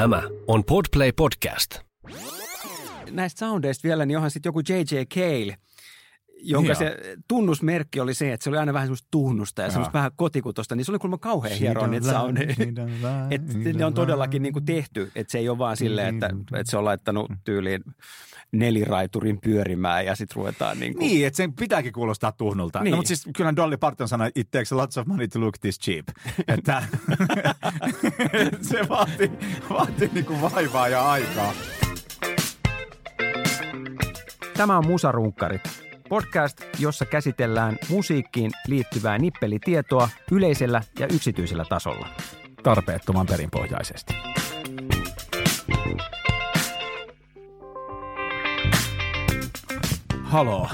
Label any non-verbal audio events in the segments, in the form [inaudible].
Tämä on Podplay Podcast. Näistä soundeista vielä, niin onhan sitten joku J.J. Cale, jonka Joo. se tunnusmerkki oli se, että se oli aina vähän semmoista tuhnusta ja semmoista vähän kotikutosta, niin se oli kuulemma kauhean hieroa niitä soundeja. [laughs] Että ne on todellakin niin kuin tehty, että se ei ole vaan silleen, että, että se on laittanut tyyliin neliraiturin pyörimään ja sitten ruvetaan niin kuin... Niin, että sen pitääkin kuulostaa tuhnulta. Niin. Niin. No, mutta siis kyllä Dolly Parton sanoi, it takes lots of money to look this cheap. [laughs] että [laughs] se vaatii, vaatii niinku vaivaa ja aikaa. Tämä on Musarunkkarit, podcast, jossa käsitellään musiikkiin liittyvää nippelitietoa yleisellä ja yksityisellä tasolla. Tarpeettoman perinpohjaisesti. Halo,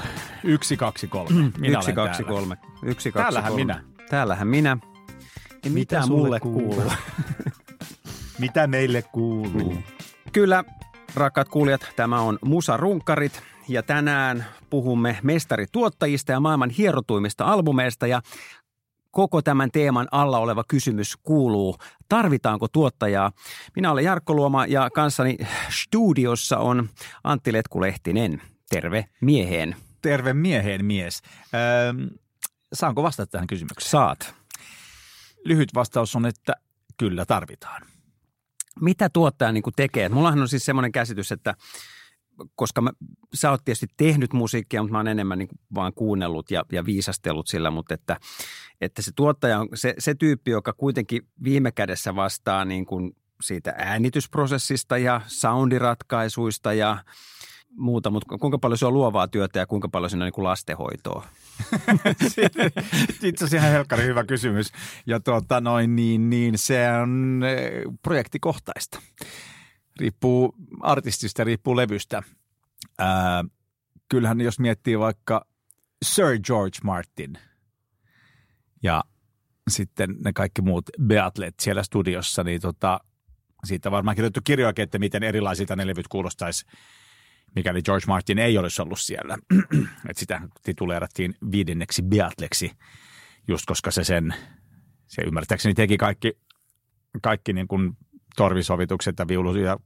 yksi, kaksi, kolme. Minä Yksi, olen kaksi, täällä. kolme. Yksi, kaksi, Täällähän kolme. minä. Täällähän minä. Ja mitä, sulle mulle kuuluu? kuuluu? [laughs] Mitä meille kuuluu? Kyllä, rakkaat kuulijat, tämä on Musa Runkkarit ja tänään puhumme mestarituottajista ja maailman hierotuimmista albumeista ja koko tämän teeman alla oleva kysymys kuuluu, tarvitaanko tuottajaa? Minä olen Jarkko Luoma ja kanssani studiossa on Antti Letkulehtinen. Terve mieheen. Terve mieheen mies. Öö, saanko vastata tähän kysymykseen? Saat. Lyhyt vastaus on, että kyllä tarvitaan. mitä tuottaja niin tekee? Mullahan on siis semmoinen käsitys, että koska mä, sä oot tietysti tehnyt musiikkia, mutta mä oon enemmän niin vaan kuunnellut ja, ja viisastellut sillä, mutta että, että se tuottaja on se, se tyyppi, joka kuitenkin viime kädessä vastaa niin kuin siitä äänitysprosessista ja soundiratkaisuista ja muuta, mutta kuinka paljon se on luovaa työtä ja kuinka paljon siinä on niin kuin lastenhoitoa? [laughs] Itse asiassa ihan helkkari hyvä kysymys. Ja tuota, noin, niin, niin se on eh, projektikohtaista. Riippuu artistista, riippuu levystä. Ää, kyllähän jos miettii vaikka Sir George Martin ja sitten ne kaikki muut Beatlet siellä studiossa, niin tota, siitä varmaan kirjoitettu kirjoakin, että miten erilaisilta ne levyt kuulostaisi mikäli George Martin ei olisi ollut siellä. [clears throat] että sitä tituleerattiin viidenneksi Beatleksi, just koska se sen, se ymmärtääkseni teki kaikki, kaikki niin kuin torvisovitukset ja viulu ja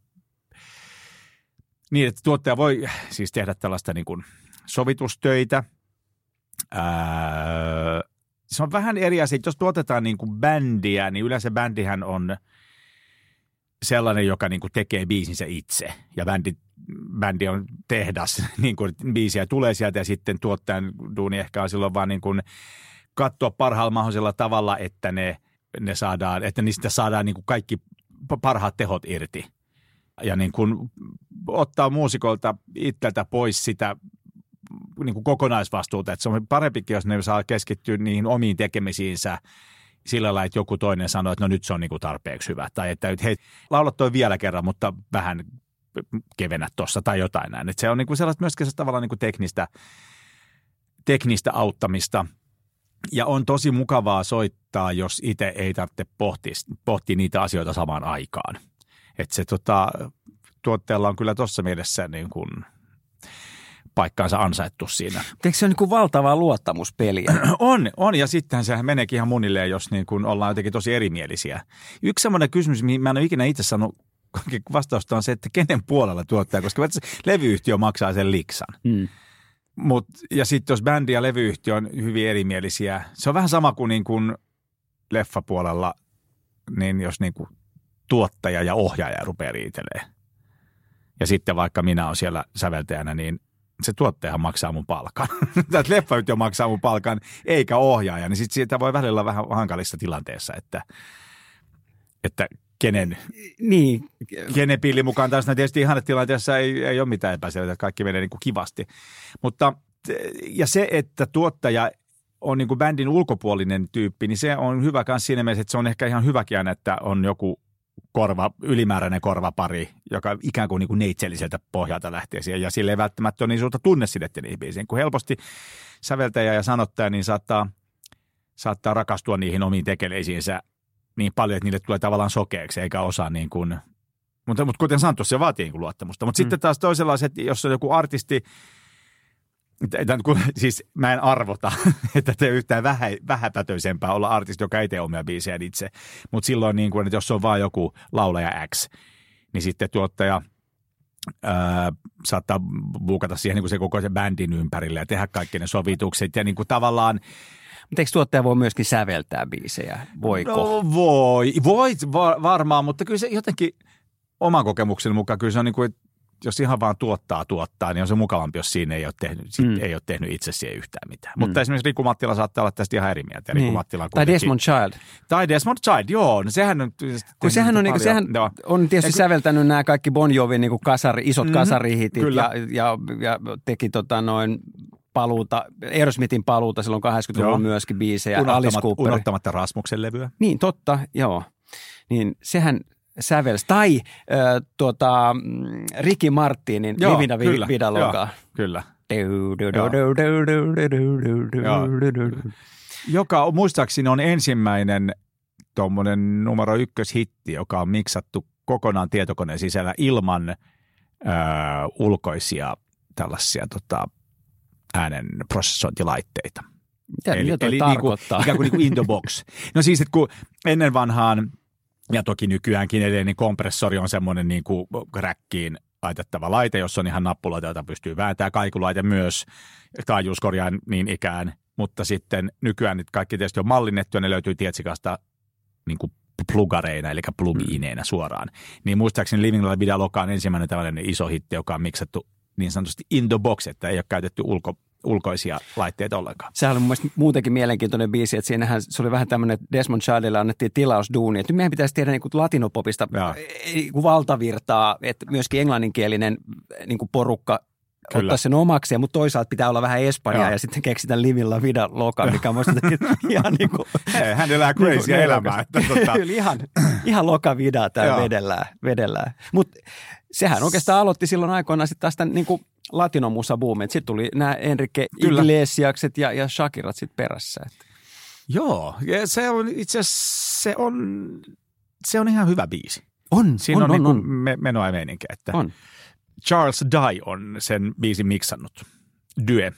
niin, että tuottaja voi siis tehdä tällaista niin kuin sovitustöitä. Ää, se on vähän eri asia. Jos tuotetaan niin kuin bändiä, niin yleensä bändihän on sellainen, joka niin kuin tekee biisinsä itse. Ja bändi, bändi on tehdas, [laughs] niin kuin biisiä tulee sieltä ja sitten tuottajan duuni ehkä on silloin vaan niin kuin katsoa parhaalla mahdollisella tavalla, että ne, ne saadaan, että niistä saadaan niin kuin kaikki parhaat tehot irti. Ja niin kuin ottaa muusikolta itseltä pois sitä niin kuin kokonaisvastuuta, että se on parempikin, jos ne saa keskittyä niihin omiin tekemisiinsä sillä lailla, että joku toinen sanoo, että no nyt se on niin kuin tarpeeksi hyvä. Tai että hei, laula toi vielä kerran, mutta vähän kevennä tuossa tai jotain näin. Että se on niin kuin sellaista myöskin se tavallaan niin kuin teknistä, teknistä auttamista. Ja on tosi mukavaa soittaa, jos itse ei tarvitse pohtia, pohtia niitä asioita samaan aikaan. Että se tota, tuotteella on kyllä tuossa mielessä niin kuin paikkaansa ansaittu siinä. Eikö se ole niin kuin valtavaa luottamuspeliä? [clears throat] On, on ja sittenhän se meneekin ihan munille, jos niin kuin ollaan jotenkin tosi erimielisiä. Yksi semmoinen kysymys, mihin mä en ole ikinä itse sanonut [laughs] vastausta on se, että kenen puolella tuottaja, koska levyyhtiö maksaa sen liksan. Mm. Mut, ja sitten jos bändi ja levyyhtiö on hyvin erimielisiä, se on vähän sama kuin, niin kuin leffapuolella, niin jos niin kuin tuottaja ja ohjaaja rupeaa riitelee. Ja sitten vaikka minä olen siellä säveltäjänä, niin se tuottajahan maksaa mun palkan. [laughs] Tämä leffayhtiö maksaa mun palkan, eikä ohjaaja. Niin sitten siitä voi välillä olla vähän hankalissa tilanteessa, että, että kenen, Niin, kenen pilli mukaan taas. No tietysti ihannetilanteessa ei, ei ole mitään epäselvää, että kaikki menee niin kuin kivasti. Mutta ja se, että tuottaja on niin kuin bändin ulkopuolinen tyyppi, niin se on hyvä myös siinä mielessä, että se on ehkä ihan hyväkin aina, että on joku korva, ylimääräinen korvapari, joka ikään kuin, niin kuin neitselliseltä pohjalta lähtee siihen. Ja sille ei välttämättä ole niin suurta tunnesidettä niihin biisiin. Kun helposti säveltäjä ja sanottaja niin saattaa, saattaa rakastua niihin omiin tekeleisiinsä niin paljon, että niille tulee tavallaan sokeeksi, eikä osaa niin kuin, mutta, mutta kuten sanottu, se vaatii niin kuin luottamusta. Mutta mm. sitten taas toisenlaiset, jos on joku artisti, kun, siis mä en arvota, [laughs] että te yhtään vähä, vähäpätöisempää olla artisti, joka ei tee omia biisejä itse. Mutta silloin, niin kuin, että jos on vain joku laulaja X, niin sitten tuottaja ää, saattaa buukata siihen niin kuin se koko se bändin ympärille ja tehdä kaikki ne sovitukset ja niin kuin tavallaan Mutta eikö tuottaja voi myöskin säveltää biisejä? Voiko? No voi, voi va- varmaan, mutta kyllä se jotenkin oman kokemuksen mukaan kyllä se on niin kuin, jos ihan vaan tuottaa tuottaa, niin on se mukavampi, jos siinä ei ole tehnyt, mm. Ei ole tehnyt itse siihen yhtään mitään. Mm. Mutta esimerkiksi Riku Mattila saattaa olla tästä ihan eri mieltä. Niin. Mattila Tai Desmond Child. Tai Desmond Child, joo. No sehän on... Kun sehän on, niinku, sehän Joo. on tietysti kun- säveltänyt nämä kaikki Bon Jovin niinku kasari, isot Mhm, mm-hmm, kasarihitit kyllä. ja, ja, ja, teki tota noin paluuta, Aerosmithin paluuta silloin 80-luvulla Joo. myöskin biisejä, Alice Unohtamatta, Cooper. unohtamatta Rasmuksen levyä. Niin, totta, joo. Niin sehän sävelsi. Tai äh, tuota, mm, Ricky Martinin Joo, Livina kyllä, Vida joo. Kyllä. Joka on- muistaakseni on ensimmäinen tuommoinen numero ykköshitti, joka on miksattu kokonaan tietokoneen sisällä ilman ö, ulkoisia tällaisia tota, äänen prosessointilaitteita. Mitä, eli, toi niinku, tarkoittaa? ikään kuin, niinku in the box. No siis, että kun ennen vanhaan, ja toki nykyäänkin edelleen, niin kompressori on semmoinen niin kuin räkkiin laitettava laite, jossa on ihan nappuloita, joita pystyy vääntämään, kaikulaite myös, taajuuskorjaan niin ikään, mutta sitten nykyään nyt kaikki tietysti on mallinnettu ja ne löytyy Tietsikasta niin kuin plugareina, eli plugiineina suoraan. Niin muistaakseni Living La Vida Loca on ensimmäinen tällainen iso hitti, joka on miksattu niin sanotusti in the box, että ei ole käytetty ulko, ulkoisia laitteita ollenkaan. Sehän oli mun mielestä muutenkin mielenkiintoinen biisi, että siinähän se oli vähän tämmöinen, että Desmond Childille annettiin tilausduuni, että meidän pitäisi tehdä niin kuin latinopopista niin kuin valtavirtaa, että myöskin englanninkielinen niin kuin porukka Kyllä. ottaa sen omakseen, mutta toisaalta pitää olla vähän espanjaa ja sitten keksitään Livilla Vida Loca, mikä on musta [laughs] ihan niin kuin, Hei, hän elää crazyä niin elämää. Että, tota, [laughs] Kyllä, ihan, ihan Loca Vida Joo. vedellään. vedellään. Mutta sehän oikeastaan aloitti silloin aikoinaan sitten taas tämän niin kuin latinomusa Sitten tuli nämä Enrique Kyllä. Iglesiakset ja, ja Shakirat sitten perässä. Että. Joo, ja se on itse asiassa, se on, se on ihan hyvä biisi. On, Siinä on, on, on, niin on. Me, menoa ja meininkiä, että on. Charles Dye on sen biisin miksannut. Dye.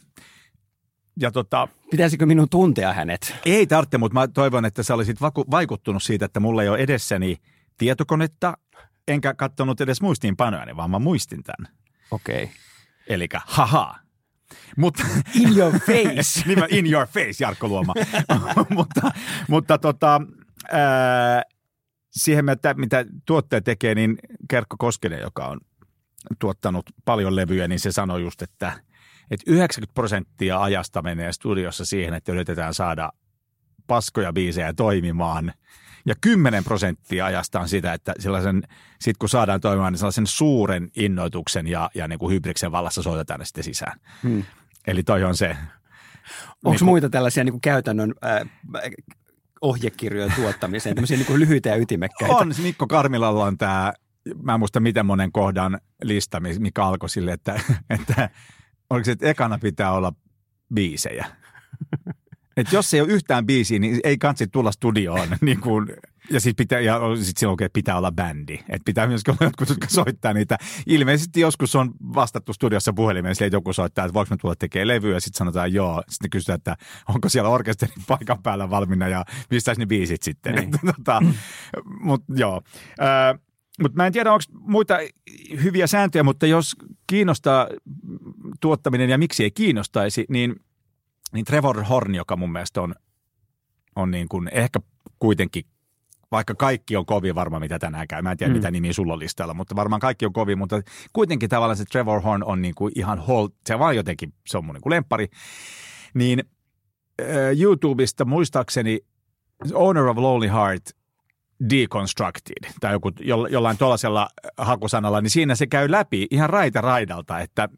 Ja tota, Pitäisikö minun tuntea hänet? ei tarvitse, mutta mä toivon, että sä olisit vaku- vaikuttunut siitä, että mulla ei ole edessäni tietokonetta, enkä katsonut edes muistiinpanojani, vaan mä muistin tämän. Okei. Okay. Eli haha. Mutta, In your face. [laughs] Nimen in your face, Jarkko Luoma. [laughs] mutta, mutta tota, ää, siihen, mitä, mitä tuottaja tekee, niin Kerkko Koskinen, joka on tuottanut paljon levyjä, niin se sanoi just, että, että 90 prosenttia ajasta menee studiossa siihen, että yritetään saada paskoja biisejä toimimaan. Ja 10 prosenttia ajasta on sitä, että sellaisen, sit kun saadaan toimimaan, niin sellaisen suuren innoituksen ja, ja niin kuin hybriksen vallassa soitetaan ne sitten sisään. Hmm. Eli toi on se. Onko Niinku- muita tällaisia niin kuin käytännön äh, ohjekirjojen tuottamiseen, tämmöisiä niin kuin lyhyitä ja ytimekkäitä? On, se Mikko Karmilalla on tämä, mä en muista miten monen kohdan lista, mikä alkoi sille, että, [laughs] että oliko se, että ekana pitää olla biisejä. Et jos ei ole yhtään biisiä, niin ei kansi tulla studioon. [laughs] Niin kuin, ja sitten pitää, ja sit silloin okay, pitää olla bändi. Et pitää myös olla jotkut, jotka soittaa niitä. Ilmeisesti joskus on vastattu studiossa puhelimeen, sille joku soittaa, että voiko me tulla tekemään levyä. Sitten sanotaan joo. Sitten kysytään, että onko siellä orkesteri [laughs] paikan päällä valmiina ja pistäisi ne biisit sitten. Niin. tota, Mutta joo. Ö, mutta mä en tiedä, onko muita hyviä sääntöjä, mutta jos kiinnostaa tuottaminen ja miksi ei kiinnostaisi, niin, niin Trevor Horn, joka mun mielestä on, on niin kuin ehkä kuitenkin, vaikka kaikki on kovin varma, mitä tänään käy. Mä en tiedä, Mm. mitä nimiä sulla on listalla, mutta varmaan kaikki on kovin, mutta kuitenkin tavallaan se Trevor Horn on niin kuin ihan hold, se vaan jotenkin, se on mun niin kuin lemppari. Niin äh, YouTubesta muistaakseni Owner of Lonely Heart – deconstructed tai joku, jo, jollain tuollaisella hakusanalla, niin siinä se käy läpi ihan raita raidalta, että,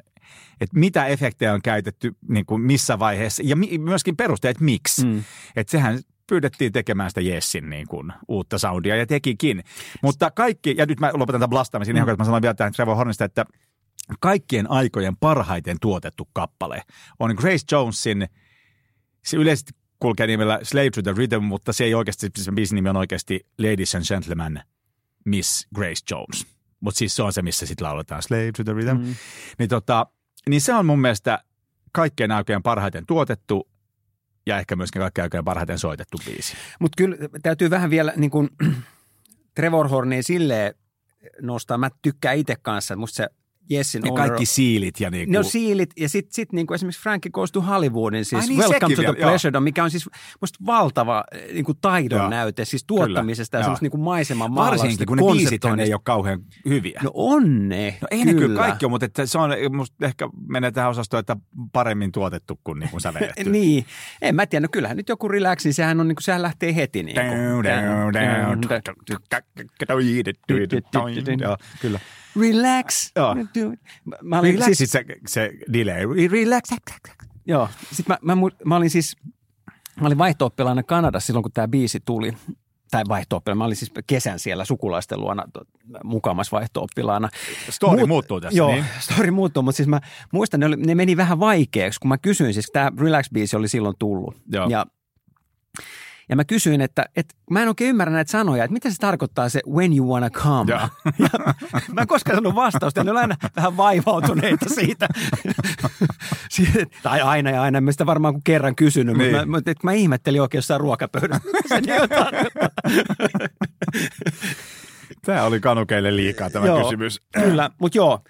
että mitä efektejä on käytetty niin kuin missä vaiheessa ja mi, myöskin perusteet miksi. Mm. Että sehän pyydettiin tekemään sitä Jessin niin kuin, uutta soundia ja tekikin. Mutta kaikki, ja nyt mä lopetan tämän blastaamisen, mm. ihan kun mä sanon vielä tähän Trevor Hornista, että kaikkien aikojen parhaiten tuotettu kappale on Grace Jonesin, se yleisesti kulkee nimellä Slave to the Rhythm, mutta se ei oikeasti, se biisin nimi on oikeasti Ladies and Gentlemen Miss Grace Jones. Mutta siis se on se, missä sitten lauletaan Slave to the Rhythm. Mm. Niin, tota, niin se on mun mielestä kaikkien aikojen parhaiten tuotettu ja ehkä myöskin kaikkien aikojen parhaiten soitettu biisi. Mutta kyllä täytyy vähän vielä niin kuin [clears throat] Trevor Hornia silleen nostaa. Mä tykkään itse kanssa, musta se Yesin Ja owner, kaikki siilit ja niin ne on kuin, siilit ja sitten sit niinku esimerkiksi Frankie Goes to Hollywoodin, siis Ai niin, Welcome to the vielä, joo. Pleasure Dome, mikä on siis musta valtava eh, niinku taidon Joo. näyte, siis tuottamisesta ja Kyllä, semmoista joo. niinku maiseman varsinkin kun ne biisit ei ole kauhean hyviä. No on ne, No ei ne kyllä kaikki ole, mutta että se on, musta ehkä menee tähän osastoon, että paremmin tuotettu kuin, niin kuin sävelletty. niin, en mä tiedä, no kyllähän nyt joku relax, niin sehän, on, niin kuin, sehän lähtee heti. Niin. Joo, Kyllä. Relax. Joo. Mä olin Relax, siis, siis se, se delay. Relax. joo, sit mä, mä, mä, olin siis, mä olin vaihto Kanadassa silloin, kun tämä biisi tuli. Tai vaihto Mä olin siis kesän siellä sukulaisten luona mukamas vaihto Story Mut- muuttuu tässä, Joo, niin? story muuttuu, mutta siis mä muistan, ne, oli, ne meni vähän vaikeaksi, kun mä kysyin, siis tämä Relax-biisi oli silloin tullut. Joo. Ja, ja mä kysyin, että, että mä en oikein ymmärrä näitä sanoja, että mitä se tarkoittaa se when you wanna come. Joo. [laughs] Ja mä en koskaan sanonut vastausta, ja ne on aina vähän vaivautuneita siitä. [laughs] Tai aina ja aina, en mä sitä varmaan kuin kerran kysynyt, Niin. mutta mä, mutta mä ihmettelin oikein jossain ruokapöydässä. [laughs] Se. Tämä oli kanukeille liikaa tämä Joo, kysymys. Kyllä, mutta joo.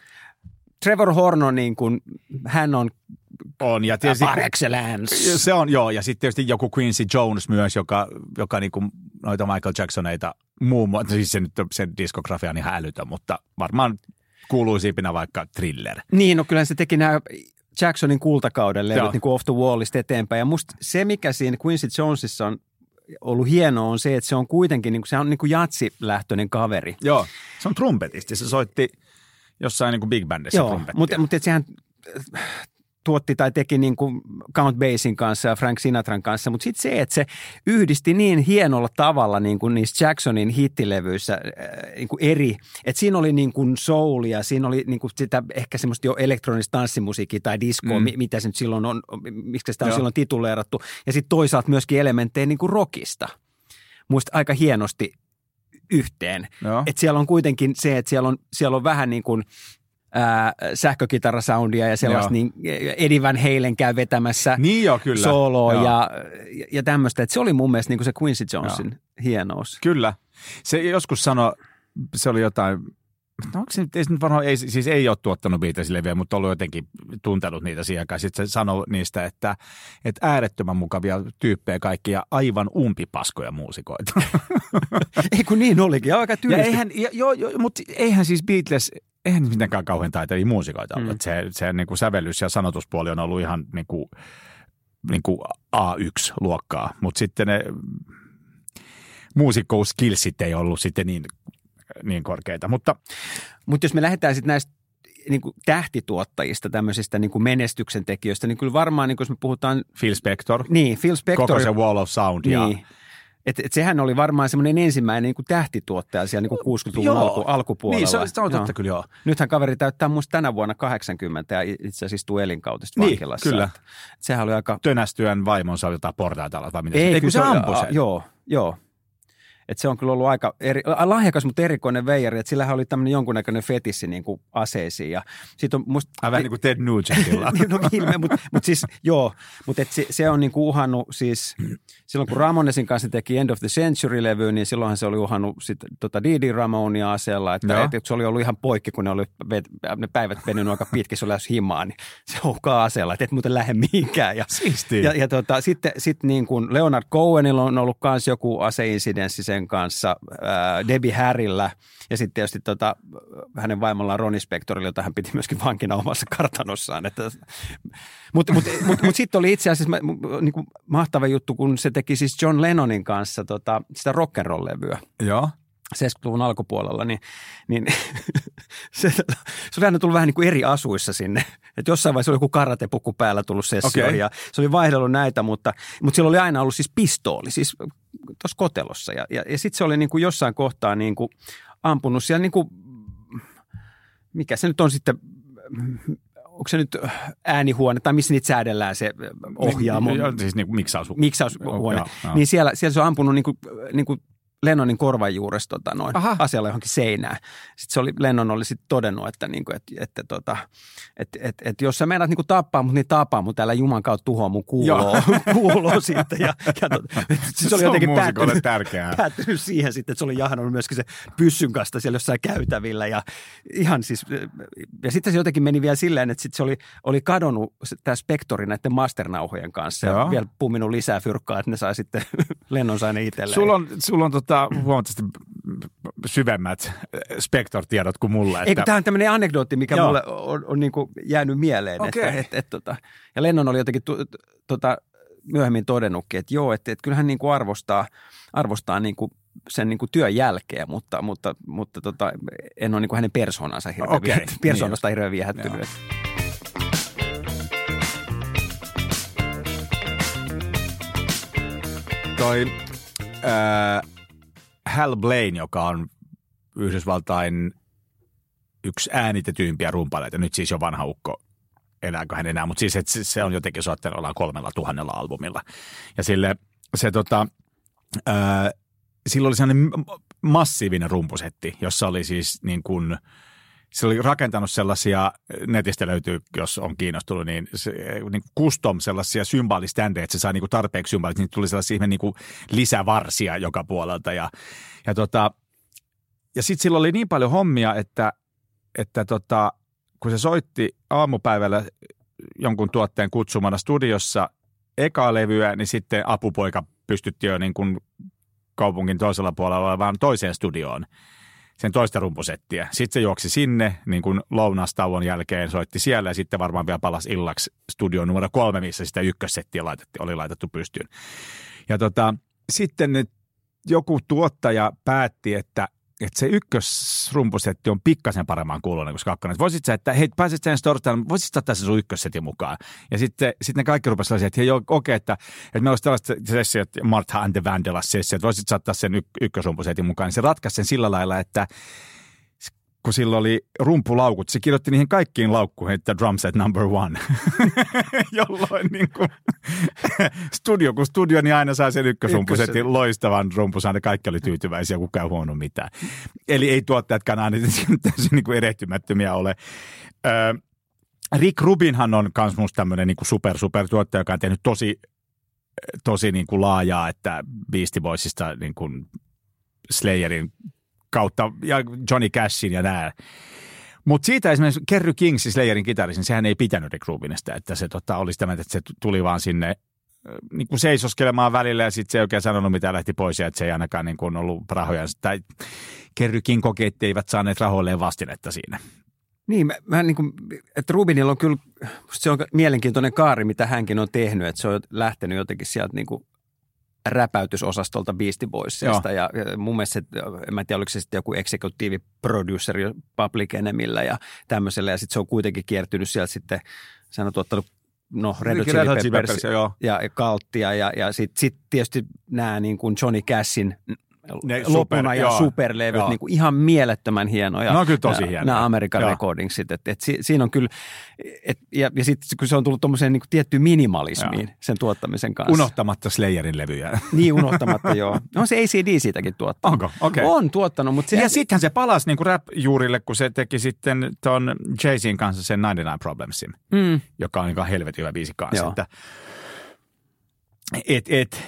Trevor Horn on niin kuin, hän on On, ja tietysti... par excellence. Se on, joo, ja sitten tietysti joku Quincy Jones myös, joka, joka niinku noita Michael Jacksoneita muun muassa, siis se nyt sen diskografia on ihan älytön, mutta varmaan kuuluisimpina vaikka Thriller. Niin, no kyllähän se teki nämä Jacksonin kultakauden Joo. levyt niin kuin Off the Wallista eteenpäin. Ja musta se, mikä siinä Quincy Jonesissa on ollut hienoa, on se, että se on kuitenkin, niin kuin, se on niin kuin jatsilähtöinen kaveri. Joo, se on trumpetisti, se soitti jossain niinku big bandissa Joo, trumpettia. mutta, mutta sehän tuotti tai teki niin kuin Count Bassin kanssa ja Frank Sinatran kanssa, mutta sitten se, että se yhdisti niin hienolla tavalla niin kuin niissä Jacksonin hittilevyissä äh, niin kuin eri, että siinä oli niin kuin soulia, siinä oli niin kuin sitä ehkä semmoista jo elektronista tanssimusiikkia tai diskoa, Mm. mitä se nyt silloin on, miksi sitä on Joo. silloin tituleerattu, ja sitten toisaalta myöskin elementtejä niin kuin rockista. Muista aika hienosti yhteen. Joo. Et siellä on kuitenkin se, että siellä on, siellä on vähän niin kuin ää, sähkökitarasoundia ja sellaista, Joo. niin Eddie Van Halen käy vetämässä Niin joo, kyllä. soloa Joo. ja, ja tämmöistä. Et se oli mun mielestä niin kuin se Quincy Jonesin hienous. Kyllä. Se joskus sanoi, se oli jotain, no onko se nyt, ei se nyt varmaan, ei, siis ei ole tuottanut Beatlesille mutta ollut jotenkin tuntenut niitä siihen aikaan. Sitten se sanoi niistä, että, että äärettömän mukavia tyyppejä kaikki ja aivan umpipaskoja muusikoita. [laughs] Ei kun niin olikin, aika ja tyylisti. eihän, ja, joo, joo, mutta eihän siis Beatles, eihän mitenkään kauhean taitavia muusikoita ollut. Mm. Se, se niin kuin sävellys ja sanotuspuoli on ollut ihan niin kuin, niin kuin A1-luokkaa, mutta sitten ne muusikko-skillsit ei ollut sitten niin, niin korkeita. Mutta Mutta jos me lähdetään sitten näistä niin kuin tähtituottajista, tämmöisistä niin kuin menestyksen tekijöistä, niin kyllä varmaan, niin kuin jos me puhutaan, Phil Spector, niin Phil Spector. koko se Wall of Sound ja Niin. Et, et sehän oli varmaan semmoinen ensimmäinen niin kuin tähtituottaja siellä niin kuin 60-luvun Joo. alku, alkupuolella. Niin, se, on- se on Joo. totta kyllä joo. Nythän kaveri täyttää muista tänä vuonna 80 ja itse asiassa istuu elinkautista Niin, vankilassa. kyllä. Et Sehän oli aika... Tönästyön vaimonsa jotain portaita vai mitä? Ei, Ei, kun kyllä se oli- ampui sen. Joo, joo. Et se on kyllä ollut aika eri, lahjakas, mutta erikoinen veijari. Et sillähän oli tämmöinen jonkunnäköinen fetissi niin kuin aseisiin. Ja sit on musta, vähän niin kuin Ted Nugentilla. [laughs] no ilme, mutta mut siis joo, mutta et se, se on niinku uhannut siis, silloin kun Ramonesin kanssa teki End of the Century-levy, niin silloinhan se oli uhannut sit, tota Didi Ramonia aseella, että Joo. et, se oli ollut ihan poikki, kun ne, oli, ne päivät venynyt aika pitkin, se oli lähes himaan, niin se uhkaa aseella, että et muuten lähde mihinkään. Ja, Siistiä. ja, ja tota, sitten sit niin kuin Leonard Cohenilla on ollut myös joku aseinsidenssi sen kanssa, ää, Debbie Harryllä ja sitten tietysti tota, hänen vaimollaan Ronnie Spectorilla, jota hän piti myöskin vankina omassa kartanossaan. Että, mutta mut, mut, mut sitten oli itse asiassa mä, niin kuin mahtava juttu, kun se teki siis John Lennonin kanssa tota, sitä rock'n'roll-levyä. Joo. 70-luvun alkupuolella, niin, niin [laughs] se, se oli aina tullut vähän niin kuin eri asuissa sinne. Että jossain vaiheessa oli joku karatepuku päällä tullut sessioon Okei. ja se oli vaihdellut näitä, mutta, mutta sillä oli aina ollut siis pistooli, siis tuossa kotelossa. Ja, ja, ja sitten se oli niin kuin jossain kohtaa niin kuin ampunut siellä niin kuin, mikä se nyt on sitten, onko se nyt äänihuone tai missä niitä säädellään se ohjaamo, Niin, Joo, Siis niin miksaushuone, Joo, joo. niin siellä, siellä se on ampunut niin kuin, niin kuin Lennonin korvan juuressa tota, noin Aha. asialla johonkin seinään. Sitten se oli, Lennon oli sitten todennut, että, niin kuin, että, että, tota, että, että, että jos sä meinaat niin kuin tappaa mut, niin tapaa mut älä Juman kautta tuhoa mun kuuloa, [laughs] kuuloa sitten. Ja, ja tota, [laughs] siis se oli jotenkin päättynyt, tärkeää. päättynyt siihen sitten, että se oli jahdannut myöskin se pyssyn kanssa siellä jossain käytävillä. Ja, ihan siis, ja sitten se jotenkin meni vielä silleen, että sitten se oli, oli kadonnut tämä Spektori näiden masternauhojen kanssa. Joo. Ja vielä pumminut lisää fyrkkaa, että ne sai sitten, Lennon sai ne itselleen. Sulla on, sulla on tota, huomattavasti syvemmät spektortiedot kuin mulla. Eikö tämä on tämmöinen anekdootti, mikä Joo. mulle on, on niin kuin jäänyt mieleen. Okei. Että, et, et, tota, ja Lennon oli jotenkin tu, tota, myöhemmin todennutkin, että joo, että, että kyllä hän niin kuin arvostaa, arvostaa niin kuin sen niin kuin työn jälkeä, mutta, mutta, mutta tota, en ole niin kuin hänen persoonansa hirveän okay, persoonasta niin. hirveän viehättynyt. Joo. Toi äh, Hal Blaine, joka on Yhdysvaltain yksi äänitetyimpiä rumpaleita, nyt siis jo vanha ukko, elääkö hän enää, mutta siis että se- on jotenkin soittanut ollaan kolmella tuhannella albumilla. Ja sille se tota, ää, sillä oli sellainen massiivinen rumpusetti, jossa oli siis niin kuin, se oli rakentanut sellaisia, netistä löytyy, jos on kiinnostunut, niin, se, niin custom sellaisia symboliständejä, että se sai niin kuin tarpeeksi symbolit, niin tuli sellaisia niin kuin lisävarsia joka puolelta. Ja, ja, tota, ja sitten sillä oli niin paljon hommia, että, että tota, kun se soitti aamupäivällä jonkun tuotteen kutsumana studiossa ekaa levyä, niin sitten apupoika pystytti jo niin kuin kaupungin toisella puolella olevaan toiseen studioon sen toista rumpusettiä. Sitten se juoksi sinne niin kuin lounastauon jälkeen, soitti siellä ja sitten varmaan vielä palasi illaksi studio numero kolme, missä sitä ykkössettiä laitettiin, oli laitettu pystyyn. Ja tota, sitten nyt joku tuottaja päätti, että että se ykkösrumpusetti on pikkasen paremman kuulonen kuin se kakkonen. Voisit sä, että hei, pääset sen torstaina, voisit sä ottaa sen sun ykkössetin mukaan? Ja sitten, sitten ne kaikki rupesivat sellaisia, että hei, okei, okay, että, että meillä olisi tällaiset sessiot, Martha and the Vandellas sessiot, voisit sä ottaa sen y- ykkösrumpusetin mukaan. Niin se ratkaisi sen sillä lailla, että kun sillä oli rumpulaukut, se kirjoitti niihin kaikkiin laukkuihin, että drum set number one. [laughs] Jolloin niin kuin, [laughs] studio, kun studio, niin aina saa sen ykkösrumpusetin loistavan rumpusaan, ja kaikki oli tyytyväisiä, kukaan ei huono mitään. Eli ei tuottajatkaan aina [laughs] täysin niin kuin erehtymättömiä ole. Ö, Rick Rubinhan on myös musta tämmöinen niin super, super tuottaja, joka on tehnyt tosi, tosi niin kuin laajaa, että Beastie Boysista niin kuin Slayerin kautta ja Johnny Cashin ja nää. Mutta siitä esimerkiksi Kerry King, siis Slayerin kitaristi, niin sehän ei pitänyt Rick Rubinista, että se tota, oli sitä, mieltä, että se tuli vaan sinne ö, niin kuin seisoskelemaan välillä ja sitten se ei oikein sanonut mitään, lähti pois ja että se ei ainakaan niin kuin ollut rahoja. Tai Kerry King koki, että eivät saaneet rahoilleen vastinetta siinä. Niin, mä, mä niin kuin, että Rubinilla on kyllä, se on mielenkiintoinen kaari, mitä hänkin on tehnyt, että se on lähtenyt jotenkin sieltä niin kuin räpäytysosastolta Beastie Boysista. Ja, ja mun mielestä, en mä tiedä, oliko se sitten joku executive producer Public Enemillä ja tämmöisellä. Ja sitten se on kuitenkin kiertynyt sieltä sitten, sehän on tuottanut no Red Hot Chili Peppers Peppers, ja, ja Kalttia ja, ja sitten sit tietysti nämä niin kuin Johnny Cashin Ne lopuna super- ja joo. superlevyt, Joo. niin kuin ihan mielettömän hienoja. Ne on kyllä tosi hienoja. Nämä American Joo. Recordingsit, että et si, siinä on kyllä, et, ja, ja sitten kun se on tullut tuommoiseen niin tiettyyn minimalismiin sen tuottamisen kanssa. Unohtamatta Slayerin levyjä. [laughs] Niin unohtamatta, joo. No se ACD siitäkin tuottanut. Onko? Okei. On tuottanut, mutta se... Ja sittenhän se palasi niin kuin rap-juurille, kun se teki sitten ton Jay-Zin kanssa sen 99 Problemsin, Mm. joka on niin helvetin hyvä biisi kanssa. Joo. Että, et, et,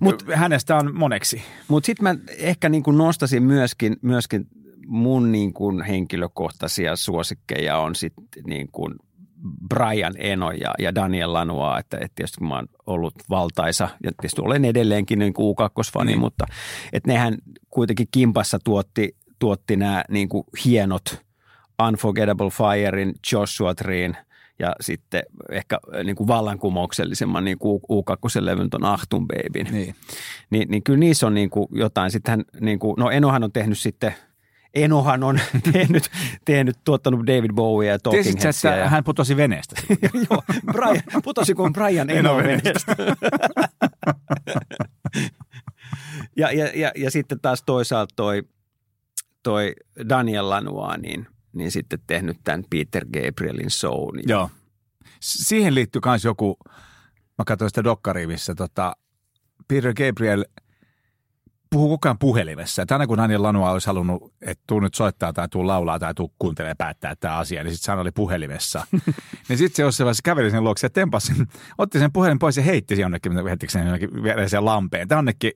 Mut, hänestä on moneksi. Mutta sitten mä ehkä niin kuin nostasin myöskin, myöskin mun niin kuin henkilökohtaisia suosikkeja on sitten niin kuin Brian Eno ja, ja Daniel Lanua, että, että tietysti kun mä oon ollut valtaisa ja tietysti olen edelleenkin niin kuin U2-fani, Niin. mutta että nehän kuitenkin kimpassa tuotti, tuotti nämä niin kuin hienot Unforgettable Firein, Joshua Treen ja sitten ehkä niin kuin vallankumouksellisemman niin kuin U2-levyn ton Ahtun Babyn Niin. niin, niin kyllä niissä on niin kuin jotain. Sitten niin kuin, no Enohan on tehnyt sitten, Enohan on [laughs] tehnyt, tehnyt tuottanut David Bowie ja Talking Tiesitkö, että Ja, hän putosi veneestä? [laughs] joo, Brian, putosi kuin Brian Eno Eno veneestä. [laughs] ja, ja, ja, ja, sitten taas toisaalta toi, toi Daniel Lanois, niin, niin sitten tehnyt tämän Peter Gabrielin shown. Joo. Siihen liittyy myös joku, mä katsoin sitä dokkaria, missä tota, Peter Gabriel puhuu koko ajan puhelimessa. Että aina kun Daniel Lanua olisi halunnut, että tuu nyt soittaa tai tuu laulaa tai tuu kuuntelemaan päättää tämä asia, niin sitten hän oli puhelimessa. [laughs] niin sitten se jossain vaiheessa käveli sen luokse ja tempasi, otti sen puhelin pois ja heitti sen jonnekin, heitti sen jonnekin viereiseen lampeen. Tämä onnekin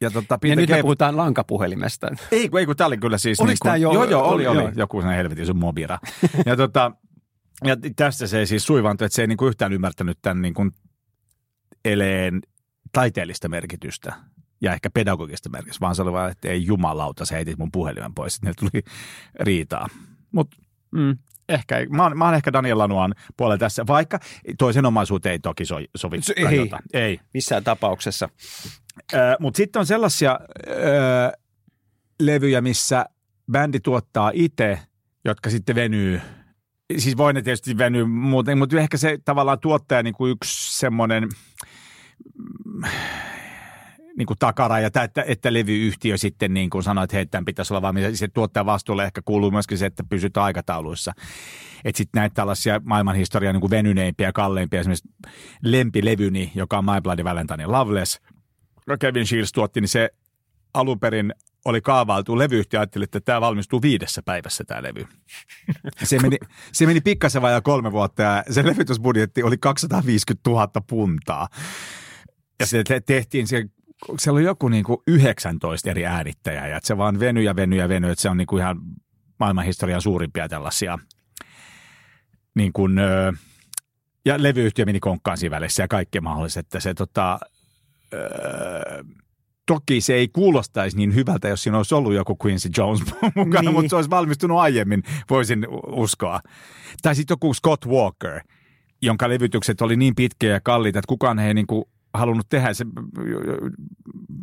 ja, tota, ja nyt me puhutaan lankapuhelimesta. Ei, ei kun tämä oli kyllä siis... Oliko niin kuin, tämä jo? Joo, joo, oli, oli, oli. joku sen helvetin sun mobira. ja, tota, ja tästä se ei siis suivantui, että se ei niin kuin yhtään ymmärtänyt tämän niin kuin eleen taiteellista merkitystä ja ehkä pedagogista merkitystä, vaan se oli vaan, että ei jumalauta, se heitit mun puhelimen pois, että tuli riitaa. Mutta mm, ehkä, mä oon, mä oon ehkä Daniel Lanuan puolella tässä, vaikka toisen omaisuuteen ei toki so, sovi. Ei, ei, missään tapauksessa. Mutta sitten on sellaisia ö, levyjä, missä bändi tuottaa itse, jotka sitten venyy siis voi ne tietysti venyä muuten, mutta ehkä se tavallaan tuottaja niin kuin yksi semmoinen niin kuin takaraja, että, että, että levyyhtiö sitten niin kuin sanoi, että hei, tämän pitäisi olla vaan, se tuottajan vastuulle ehkä kuuluu myöskin se, että pysytään aikatauluissa. Että sitten näitä tällaisia maailmanhistorian niin kuin venyneimpiä ja kalleimpia, esimerkiksi lempilevyni, joka on My Bloody Valentine Loveless, Kevin Shields tuotti, niin se alun perin oli kaavailtu levyyhtiö, ajatteli, että tämä valmistuu viidessä päivässä tämä levy. Se meni, se meni pikkasen vajaa kolme vuotta ja se levytysbudjetti oli 250 000 puntaa. Ja se tehtiin, se, siellä oli joku niin kuin 19 eri äänittäjää ja että se vaan venyi ja venyi ja venyi, että se on niin kuin ihan maailmanhistorian suurimpia tällaisia niin kuin, ja levyyhtiö meni konkkaan siinä välissä ja kaikki mahdolliset, että se tota, toki se ei kuulostaisi niin hyvältä, jos siinä olisi ollut joku Quincy Jones [laughs] mukana, niin. mutta se olisi valmistunut aiemmin, voisin uskoa. Tai sitten joku Scott Walker, jonka levytykset oli niin pitkiä ja kalliita, että kukaan ei niin kuin halunnut tehdä. Se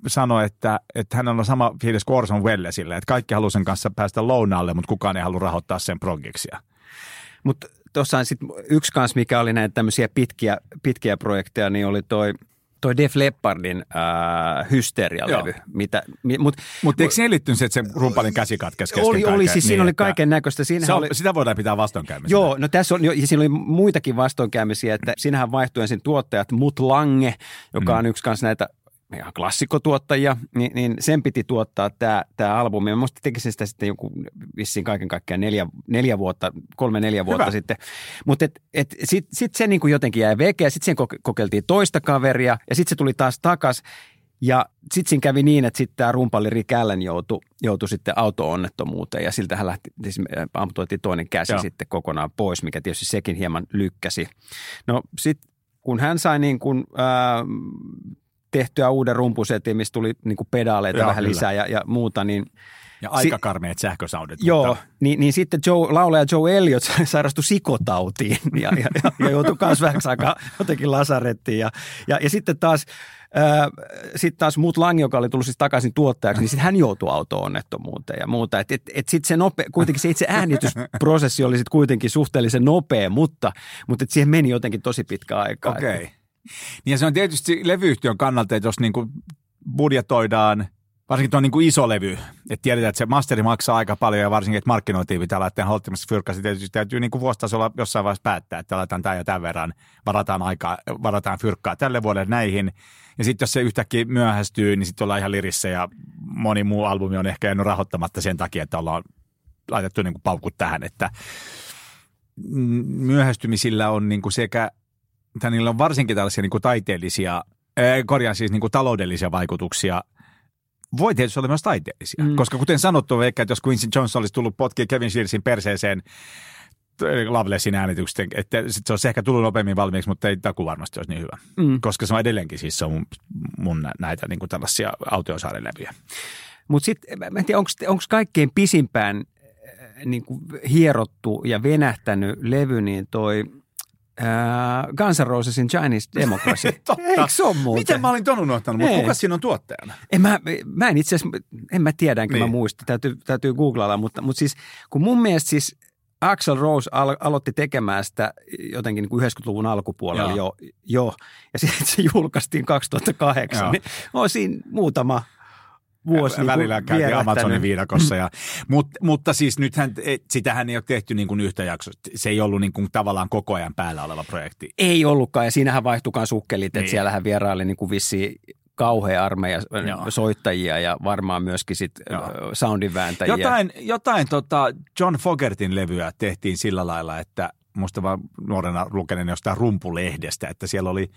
sanoi, että, että hänellä on sama fiilis kuin Orson Wellesille, että kaikki haluaa sen kanssa päästä lounaalle, mutta kukaan ei halua rahoittaa sen progiksia. Mutta tuossa yksi kanssa, mikä oli näitä tämmöisiä pitkiä, pitkiä projekteja, niin oli toi – toi Def Leppardin äh, hysterialevy. Mitä, mi, Mutta mut eikö siihen liittynyt se, että se rumpalin käsi katkesi kesken Oli, oli siis niin, siinä oli kaiken näköistä. Se oli, sitä voidaan pitää vastoinkäymisiä. Joo, no tässä on, ja siinä oli muitakin vastoinkäymisiä, että siinähän vaihtui ensin tuottajat Mut Lange, joka mm. on yksi kanssa näitä ihan klassikkotuottajia, niin, niin sen piti tuottaa tämä, tämä albumi. Mä musta tekisin sitä sitten joku vissiin kaiken kaikkiaan neljä, neljä vuotta, kolme neljä vuotta Hyvä. sitten. Mutta et, et, sitten sit se niin kuin jotenkin jäi vekeä, sitten sen kokeiltiin toista kaveria ja sitten se tuli taas takas. Ja sitten siinä kävi niin, että sitten tämä rumpalli Rick Allen joutui, joutui sitten auto-onnettomuuteen ja siltä hän lähti, siis amputoitiin toinen käsi Joo. sitten kokonaan pois, mikä tietysti sekin hieman lykkäsi. No sitten kun hän sai niin kuin, äh, tehtyä uuden rumpusetin, missä tuli niin kuin pedaaleita Joo, vähän kyllä. lisää ja, ja muuta, niin ja aika karmeet sähkösaudet. Joo, mutta... niin, niin sitten Joe, laulaja Joe Elliot [laughs] sairastui sikotautiin [laughs] ja, ja, ja, ja joutui myös vähäksi aikaa jotenkin lasarettiin. Ja, ja, ja sitten taas sitten taas muut Lang, joka oli tullut siis takaisin tuottajaksi, niin sitten hän joutui auto-onnettomuuteen ja muuta. Et, et, et sitten se nope, kuitenkin se itse äänitysprosessi oli sitten kuitenkin suhteellisen nopea, mutta, mutta et siihen meni jotenkin tosi pitkä aika. Okei. Okay. Niin se on tietysti levyyhtiön kannalta, että jos niin kuin budjetoidaan, varsinkin tuo niin kuin iso levy, että tiedetään, että se masteri maksaa aika paljon ja varsinkin, että markkinointiin pitää laittaa holttimassa fyrkassa, tietysti täytyy niin vuositasolla jossain vaiheessa päättää, että laitetaan tämän ja tämän verran, varataan aikaa, varataan fyrkkaa tälle vuodelle näihin. Ja sitten jos se yhtäkkiä myöhästyy, niin sitten ollaan ihan lirissä ja moni muu albumi on ehkä jäänyt rahoittamatta sen takia, että ollaan laitettu niin kuin paukut tähän, että myöhästymisillä on niin kuin sekä – tai niillä on varsinkin tällaisia niin kuin taiteellisia, korjaan siis niin kuin taloudellisia vaikutuksia voi tietysti olla myös taiteellisia. Mm. Koska kuten sanottu, vaikka että jos Quincy Jones olisi tullut potkia Kevin Shearsin perseeseen Lovelessin äänitykset, että sit se olisi ehkä tullut nopeammin valmiiksi, mutta ei taku varmasti olisi niin hyvä. Mm. Koska se on edelleenkin siis se on mun, mun näitä niin kuin tällaisia autiosaarilevyjä. Mutta sitten, mä en tiedä, onko kaikkein pisimpään niin kuin hierottu ja venähtänyt levy, niin toi – Uh, Guns N' Rosesin Chinese Democracy. [laughs] Totta. Eikö se ole muuten? Miten mä olin ton unohtanut, mutta kuka siinä on tuottajana? En mä, mä en itse asiassa, en mä tiedä, enkä niin. mä muista, täytyy, täytyy googlailla, mutta, mutta siis kun mun mielestä siis Axel Rose al- aloitti tekemään sitä jotenkin niin kuin 90-luvun alkupuolella jo, jo, ja sitten se julkaistiin 2008, Joo. niin on siinä muutama vuosi niin Välillä käytiin Amazonin viidakossa. Ja, mutta, mutta siis nythän, sitähän ei ole tehty niin kuin yhtä jaksoa. Se ei ollut niin kuin tavallaan koko ajan päällä oleva projekti. Ei ollutkaan ja siinähän vaihtukaan sukkelit, niin. että siellähän vieraili niin kuin vissiin kauhea armeija Joo. soittajia ja varmaan myöskin sit Joo. soundinvääntäjiä. Jotain, jotain tota John Fogertin levyä tehtiin sillä lailla, että musta vaan nuorena lukeneen jostain rumpulehdestä, että siellä oli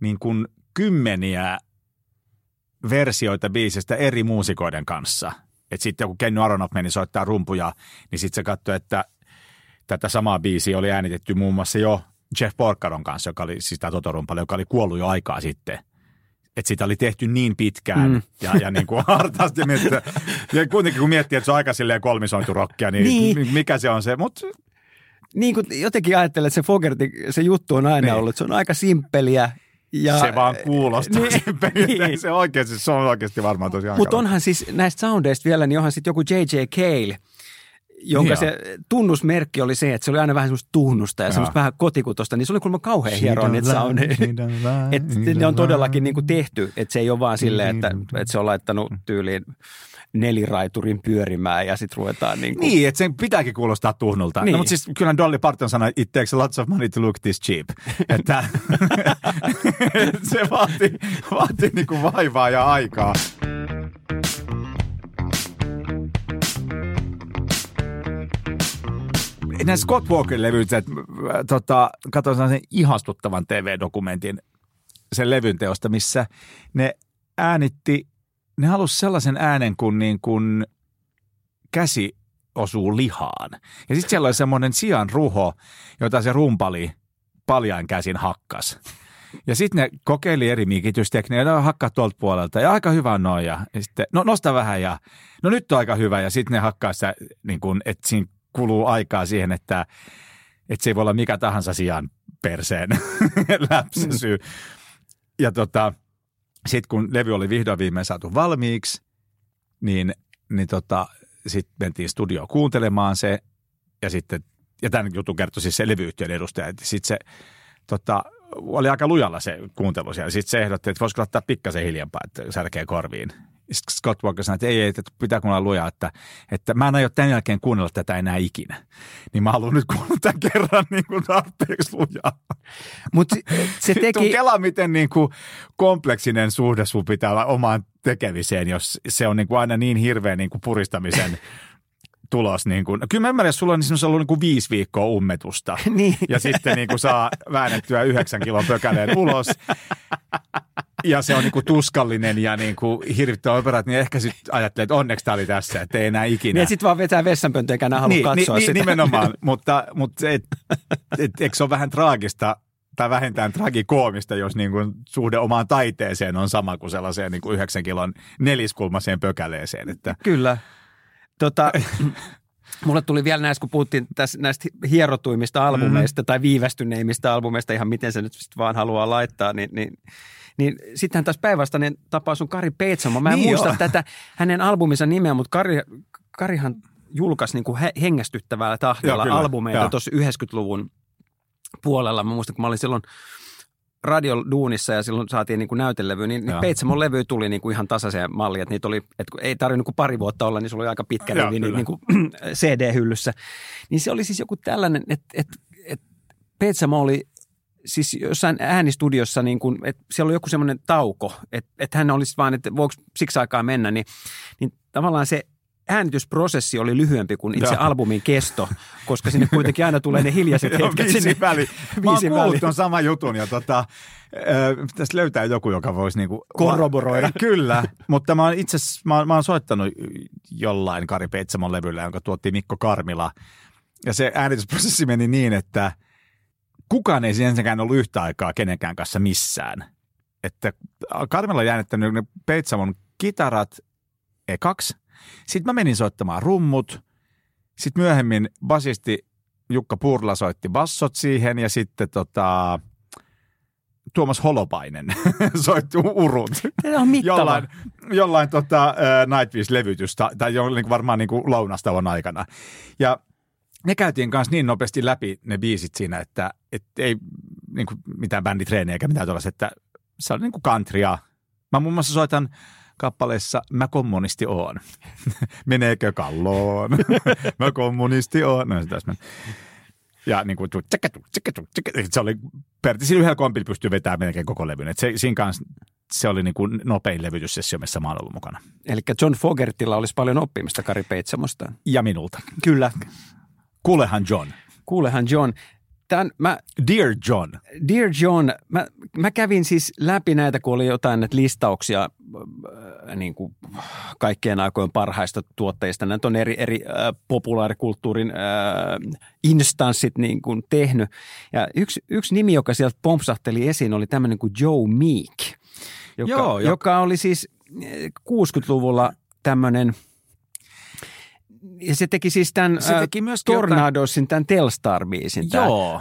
niin kuin kymmeniä versioita biisistä eri muusikoiden kanssa. Että sitten kun Kenny Aronoff meni soittaa rumpuja, niin sitten se katsoi, että tätä samaa biisiä oli äänitetty muun muassa jo Jeff Porcaron kanssa, joka oli siis tämä Totorumpali, joka oli kuollut jo aikaa sitten. Että sitä oli tehty niin pitkään mm. ja, ja [laughs] niin kuin hartaasti. Miettiä, ja kuitenkin kun miettii, että se on aika silleen kolmisointurokkia, niin, Niin. niin. mikä se on se? Mutta Niin kuin jotenkin ajattelen, että se Fogerti, se juttu on aina Niin. ollut, että se on aika simppeliä. Ja, se vaan kuulostaa Niin. [laughs] niin. Se oikeasti, se on oikeasti varmaan tosi Mutta onhan siis näistä soundeista vielä, niin onhan sitten joku J.J. Cale, jonka Joo. se tunnusmerkki oli se, että se oli aina vähän semmoista tuhnusta ja semmoista vähän kotikutosta, niin se oli kuulemma kauhean hieroa niitä soundeja. [laughs] Että ne on todellakin niin kuin tehty, että se ei ole vaan silleen, että, että se on laittanut tyyliin neliraiturin pyörimään ja sitten ruvetaan niin kuin, Niin, että sen pitääkin kuulostaa tuhnulta. Niin. Niin. No, mutta siis kyllä Dolly Parton sanoi, it takes a lots of money to look this cheap. [laughs] että [laughs] se vaatii, vaatii niinku vaivaa ja aikaa. Näin Scott Walker-levyt, että äh, tota, katsoin sellaisen ihastuttavan TV-dokumentin sen levyn teosta, missä ne äänitti, ne halusi sellaisen äänen kuin, niin kuin käsi osuu lihaan. Ja sitten siellä oli semmoinen sian ruho, jota se rumpali paljain käsin hakkas. Ja sitten ne kokeili eri mikitystekniikoita, no, hakkaa tuolta puolelta ja aika hyvä noin. Ja, ja sitten, no nosta vähän ja no nyt on aika hyvä ja sitten ne hakkaa sitä, niin kun, että siinä kuluu aikaa siihen, että, että se ei voi olla mikä tahansa sian perseen [laughs] läpsäsy. Ja tota, sitten kun levy oli vihdoin viimein saatu valmiiksi, niin, niin tota, sitten mentiin studioon kuuntelemaan se ja sitten, ja tämän jutun kertoi siis se levyyhtiön edustaja, että sitten se tota, oli aika lujalla se kuuntelu siellä. Sitten se ehdotti, että voisiko ottaa pikkasen hiljempaa, että särkee korviin. Sitten Scott Walker sanoi, että ei, ei, että pitää kuunnella lujaa, että, että mä en aio tämän jälkeen kuunnella tätä enää ikinä. Niin mä haluan nyt kuunnella tämän kerran niin kuin tarpeeksi lujaa. Mutta se Tuo teki, Kela, miten niin kuin kompleksinen suhde sun pitää olla omaan tekemiseen, jos se on niin kuin aina niin hirveä niin kuin puristamisen [laughs] tulos. Niin kuin. Kyllä mä ymmärrän, että sulla on niin ollut niin kuin viisi viikkoa ummetusta. [laughs] Niin. Ja sitten niin kuin saa väännettyä yhdeksän kilon pökäleen ulos. [laughs] Ja se on niin kuin tuskallinen ja niin kuin hirvittävä operat, niin ehkä sitten ajattelee, että onneksi tämä oli tässä, että ei enää ikinä. niin sitten vaan vetää vessanpöntöä, eikä enää halua Niin, katsoa niin, sitä. nimenomaan, mutta, mutta et, et, eikö se ole vähän traagista tai vähintään tragikoomista, jos niin kuin suhde omaan taiteeseen on sama kuin sellaiseen niin kuin yhdeksän kilon neliskulmaseen pökäleeseen. Että, Kyllä. Tota, mulle tuli vielä näistä, kun puhuttiin tästä, näistä hierotuimmista albumeista mm. tai viivästyneimmistä albumeista, ihan miten se nyt sit vaan haluaa laittaa, niin, niin niin sittenhän taas päinvastainen tapaus on Kari Peitsamo. Mä en Niin muista joo. tätä hänen albuminsa nimeä, mutta Kari, Karihan julkaisi niin kuin he- hengästyttävällä tahdilla Joo, albumeita tuossa 90-luvun puolella. Mä muistan, kun mä olin silloin radioduunissa ja silloin saatiin niin kuin näytelevy, niin, niin. Peitsamon levy tuli niin kuin ihan tasaiseen malliin, että niitä oli, että ei tarvinnut kuin pari vuotta olla, niin sulla oli aika pitkä rivi niin, niin kuin CD-hyllyssä. [clears throat] Niin se oli siis joku tällainen, että, että, että Peitsamo oli siis jossain äänistudiossa, niin kuin, että siellä oli joku semmoinen tauko, että, että hän olisi vaan, että voiko siksi aikaa mennä, niin, niin tavallaan se äänitysprosessi oli lyhyempi kuin itse Joo. albumin kesto, koska sinne kuitenkin aina tulee ne hiljaiset [laughs] hetket sinne. väli. [laughs] Mä oon väli. ton saman jutun ja tota, äh, pitäisi löytää joku, joka voisi niinku... Korroboroida. [laughs] Kyllä, mutta mä oon itse mä, mä oon soittanut jollain Kari Peitsamon levyllä, jonka tuotti Mikko Karmila. Ja se äänitysprosessi meni niin, että kukaan ei ensinnäkään ollut yhtä aikaa kenenkään kanssa missään. Että Karmila oli äänittänyt ne Peitsamon kitarat ekaksi. Sitten mä menin soittamaan rummut. Sitten myöhemmin basisti Jukka Purla soitti bassot siihen ja sitten tota, Tuomas Holopainen [laughs] soitti urut. Tämä on mittava. jollain, jollain tota, Nightwish-levytystä tai jo, niin varmaan niin kuin aikana. Ja ne käytiin kanssa niin nopeasti läpi ne biisit siinä, että, että ei niin kuin mitään bänditreenejä eikä mitään tuollaista, että se on niin kuin countrya. Mä muun muassa soitan kappaleessa Mä kommunisti oon. [laughs] Meneekö kalloon? [laughs] Mä kommunisti oon. No se. Ja niin kuin, tsekatu, tsekatu, tsekatu. se oli, periaatteessa yhdellä kompilla pystyy vetämään melkein koko levyn. Et se, siinä kanssa se oli niin kuin nopein levytyssessio, missä mä ollut mukana. Eli John Fogertilla olisi paljon oppimista Kari Peitsamosta. Ja minulta. Kyllä. Kuulehan John. Kuulehan John. Tämän, mä, Dear John. Dear John, mä, mä kävin siis läpi näitä, kun oli jotain näitä listauksia äh, niin kuin kaikkien aikojen parhaista tuotteista. Näitä on eri, eri äh, populaarikulttuurin äh, instanssit niin kuin tehnyt. Ja yksi, yksi nimi, joka sieltä pompsahteli esiin, oli tämmöinen kuin Joe Meek, joka, Joo, jo- joka oli siis äh, 60-luvulla tämmöinen – ja se teki siis tämän Se äh, teki jotain- Tornadosin, tämän Telstar-biisin. tämän- Joo.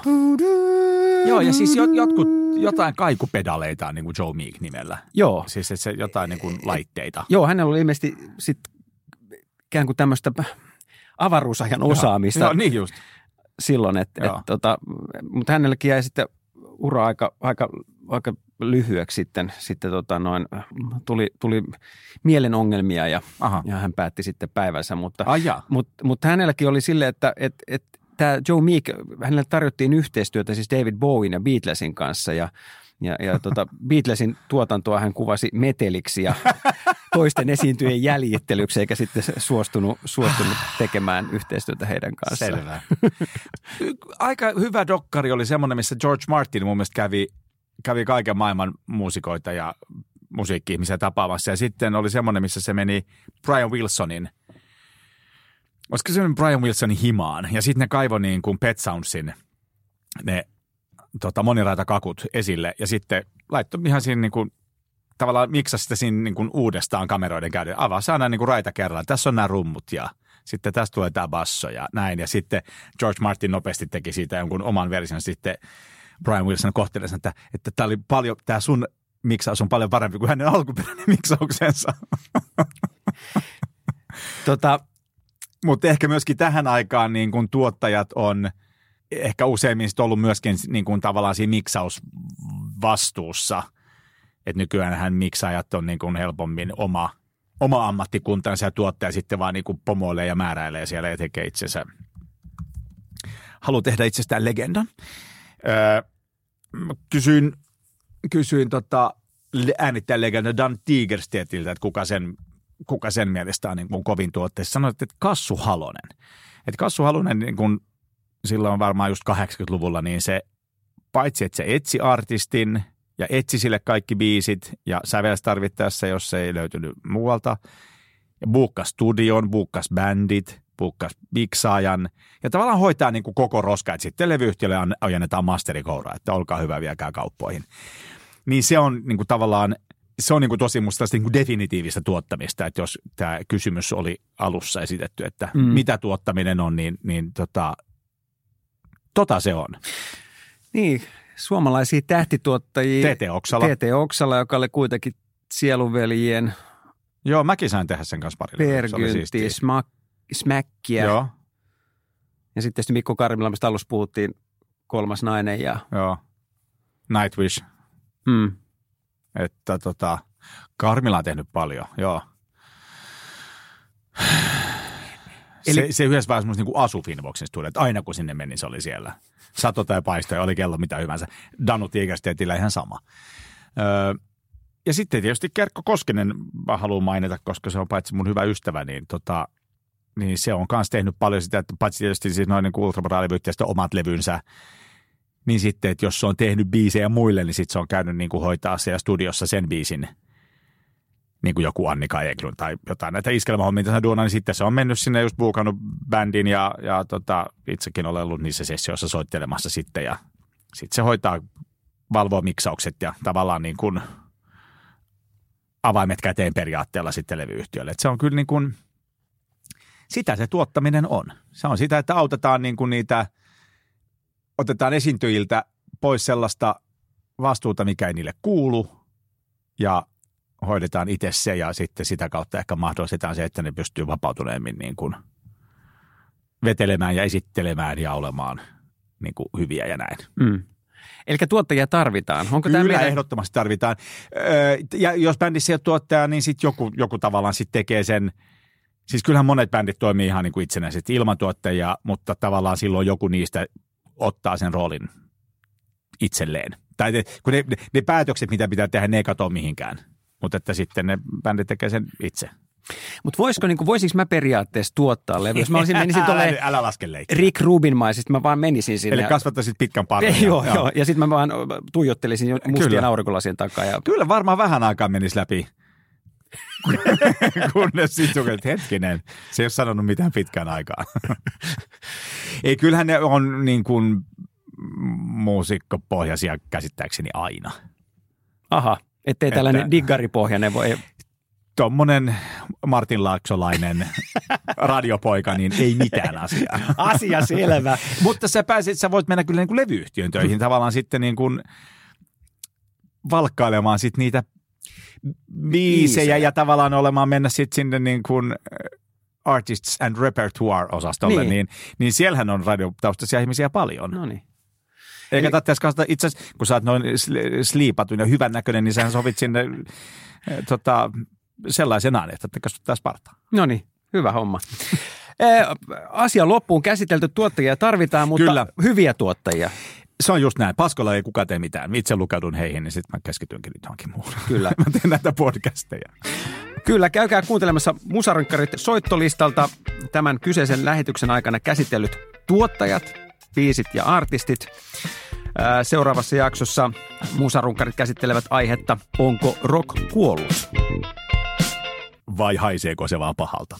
Joo, ja siis jot, jotkut, jotain kaikupedaleita on niin kuin Joe Meek nimellä. Joo. Siis että se jotain niin kuin laitteita. Joo, hänellä oli ilmeisesti sit ikään kuin tämmöistä avaruusajan osaamista Joo, niin just. silloin, että et, Joo. tota, mutta hänellekin jäi sitten ura aika, aika, aika lyhyeksi sitten, sitten tota noin, tuli, tuli mielen ongelmia ja, Aha. ja hän päätti sitten päivänsä, mutta, mutta, mutta hänelläkin oli silleen, että et, et, tämä Joe Meek, hänelle tarjottiin yhteistyötä siis David Bowen ja Beatlesin kanssa ja ja, ja [laughs] tota, Beatlesin tuotantoa hän kuvasi meteliksi ja toisten esiintyjen jäljittelyksi, eikä sitten suostunut, suostunut tekemään yhteistyötä heidän kanssaan. Selvä. [laughs] Aika hyvä dokkari oli semmoinen, missä George Martin mun mielestä kävi, kävi kaiken maailman muusikoita ja musiikki-ihmisiä tapaamassa. Ja sitten oli semmoinen, missä se meni Brian Wilsonin, olisiko se Brian Wilsonin himaan. Ja sitten ne kaivoi niin kuin Pet Soundsin ne tota, moniraitakakut esille ja sitten laittoi ihan siinä niin kuin, tavallaan miksasi sitä siinä niin kuin uudestaan kameroiden käyden. Avaa aina niin kuin raita kerralla. Tässä on nämä rummut ja sitten tästä tulee tämä basso ja näin. Ja sitten George Martin nopeasti teki siitä jonkun oman version. Sitten Brian Wilson kohteli sen, että, että tämä oli paljon, tämä sun miksaus on paljon parempi kuin hänen alkuperäinen miksauksensa. [laughs] Tota, Mutta ehkä myöskin tähän aikaan niin kun tuottajat on ehkä useimmin ollut myöskin niin kun tavallaan siinä miksausvastuussa. Että nykyään miksaajat on niin kun helpommin oma, oma ammattikuntansa ja tuottaja sitten vaan niin kun pomoilee ja määräilee siellä ja tekee itsensä. Haluaa tehdä itsestään legendan. Öö, kysyin, kysyin tota, äänittäjän legenda Dan Tigerstedtiltä, että kuka sen, kuka sen mielestä on niin kuin kovin tuotteessa. Sanoit, että Kassu Halonen. Että Kassu Halonen niin kuin silloin varmaan just 80-luvulla, niin se paitsi, että se etsi artistin ja etsi sille kaikki biisit ja sävelsi tarvittaessa, jos se ei löytynyt muualta. Ja buukkas studion, buukkas bändit, buukkas miksaajan ja tavallaan hoitaa niin kuin koko roska, että sitten levyyhtiölle an- ojennetaan masterikouraa, että olkaa hyvä, viekää kauppoihin. Niin se on niin kuin tavallaan, se on niin kuin tosi musta niin kuin definitiivistä tuottamista, että jos tämä kysymys oli alussa esitetty, että Mm. mitä tuottaminen on, niin, niin tota, tota se on. niin, suomalaisia tähtituottajia. TT Oksala. TT Oksala, joka oli kuitenkin sielunveljien Joo, mäkin sain tehdä sen kanssa pari levyä. Se Smäkkiä. Joo, Ja sitten tietysti Mikko Karmila, mistä alussa puhuttiin, kolmas nainen. Ja, joo. Nightwish. mm, Että tota, Karmila on tehnyt paljon, joo. Eli- se, se yhdessä vaiheessa niin asu Finvoxin studio, että aina kun sinne meni, se oli siellä. Sato tai paisto ja oli kello mitä hyvänsä. Danu Tigerstedtillä ihan sama. Öö, ja sitten tietysti Kerkko Koskinen mä haluan mainita, koska se on paitsi mun hyvä ystävä, niin, tota, niin se on myös tehnyt paljon sitä, että paitsi tietysti siis noin niin ultramoraalivyt ja omat levynsä, niin sitten, että jos se on tehnyt biisejä muille, niin sitten se on käynyt niin kuin hoitaa siellä studiossa sen biisin, niin kuin joku Annika Eklund tai jotain näitä iskelmähommia tässä duuna, niin sitten se on mennyt sinne just buukannut bändin ja, ja tota, itsekin olen ollut niissä sessioissa soittelemassa sitten ja sitten se hoitaa, valvoo miksaukset ja tavallaan niin kuin avaimet käteen periaatteella sitten levyyhtiölle. Et se on kyllä niin kuin, sitä se tuottaminen on. Se on sitä, että autetaan niin kuin niitä, otetaan esiintyjiltä pois sellaista vastuuta, mikä ei niille kuulu ja hoidetaan itse se ja sitten sitä kautta ehkä mahdollistetaan se, että ne pystyy vapautuneemmin niin kuin vetelemään ja esittelemään ja olemaan niin kuin hyviä ja näin. mm. Eli tuottajia tarvitaan. Onko Kyllä meidän... ehdottomasti tarvitaan. Öö, ja jos bändissä ei ole tuottaja, niin sitten joku, joku tavallaan sitten tekee sen. Siis kyllähän monet bändit toimii ihan niin kuin itsenäisesti ilman tuottajia, mutta tavallaan silloin joku niistä ottaa sen roolin itselleen Tai ne, kun ne, ne, ne päätökset, mitä pitää tehdä, ne ei katoa mihinkään. Mutta että sitten ne bändit tekee sen itse. Mutta voisiko, niin voisinko mä periaatteessa tuottaa levy? Jos mä olisin, menisin [laughs] älä, tolleen älä laske leikkiä. Rick Rubinmaisesti, mä vaan menisin sinne. Eli kasvattaisit pitkän [laughs] parran. joo, joo, joo. Ja sitten mä vaan tuijottelisin jo mustien Kyllä. aurinkolasien takaa. Ja... Kyllä varmaan vähän aikaa menisi läpi. [laughs] Kunnes sitten että hetkinen, se ei ole sanonut mitään pitkään aikaa. [laughs] ei, kyllähän ne on niin kuin muusikkopohjaisia käsittääkseni aina. Aha, ettei Että- tällainen diggaripohjainen voi... Tuommoinen Martin Laaksolainen [laughs] radiopoika, niin ei mitään asiaa. Asia selvä. Mutta sä pääsit, sä voit mennä kyllä niin kuin levyyhtiön töihin tavallaan sitten niin kuin valkkailemaan sit niitä biisejä Biisejä. ja tavallaan olemaan mennä sitten sinne niin kuin äh, Artists and Repertoire-osastolle, niin, Niin. niin, siellähän on radiotaustaisia ihmisiä paljon. No. Niin. Eikä tarvitse kasvata itse asiassa, kun sä oot noin sli- sliipatun ja hyvän näköinen, niin sähän sovit sinne äh, tota, sellaisenaan, että te kasvattaisiin partaa. No niin, hyvä homma. Eh, Asia loppuun käsitelty tuottajia tarvitaan, mutta Kyllä. hyviä tuottajia. Se on just näin. Paskolla ei kukaan tee mitään. Itse lukeudun heihin, niin sitten mä keskitynkin nyt johonkin muuhun. Kyllä. [laughs] mä teen näitä podcasteja. Kyllä, käykää kuuntelemassa Musarankkarit soittolistalta tämän kyseisen lähetyksen aikana käsitellyt tuottajat, biisit ja artistit. Seuraavassa jaksossa Musarunkarit käsittelevät aihetta Onko rock kuollut? Vai haiseeko se vaan pahalta?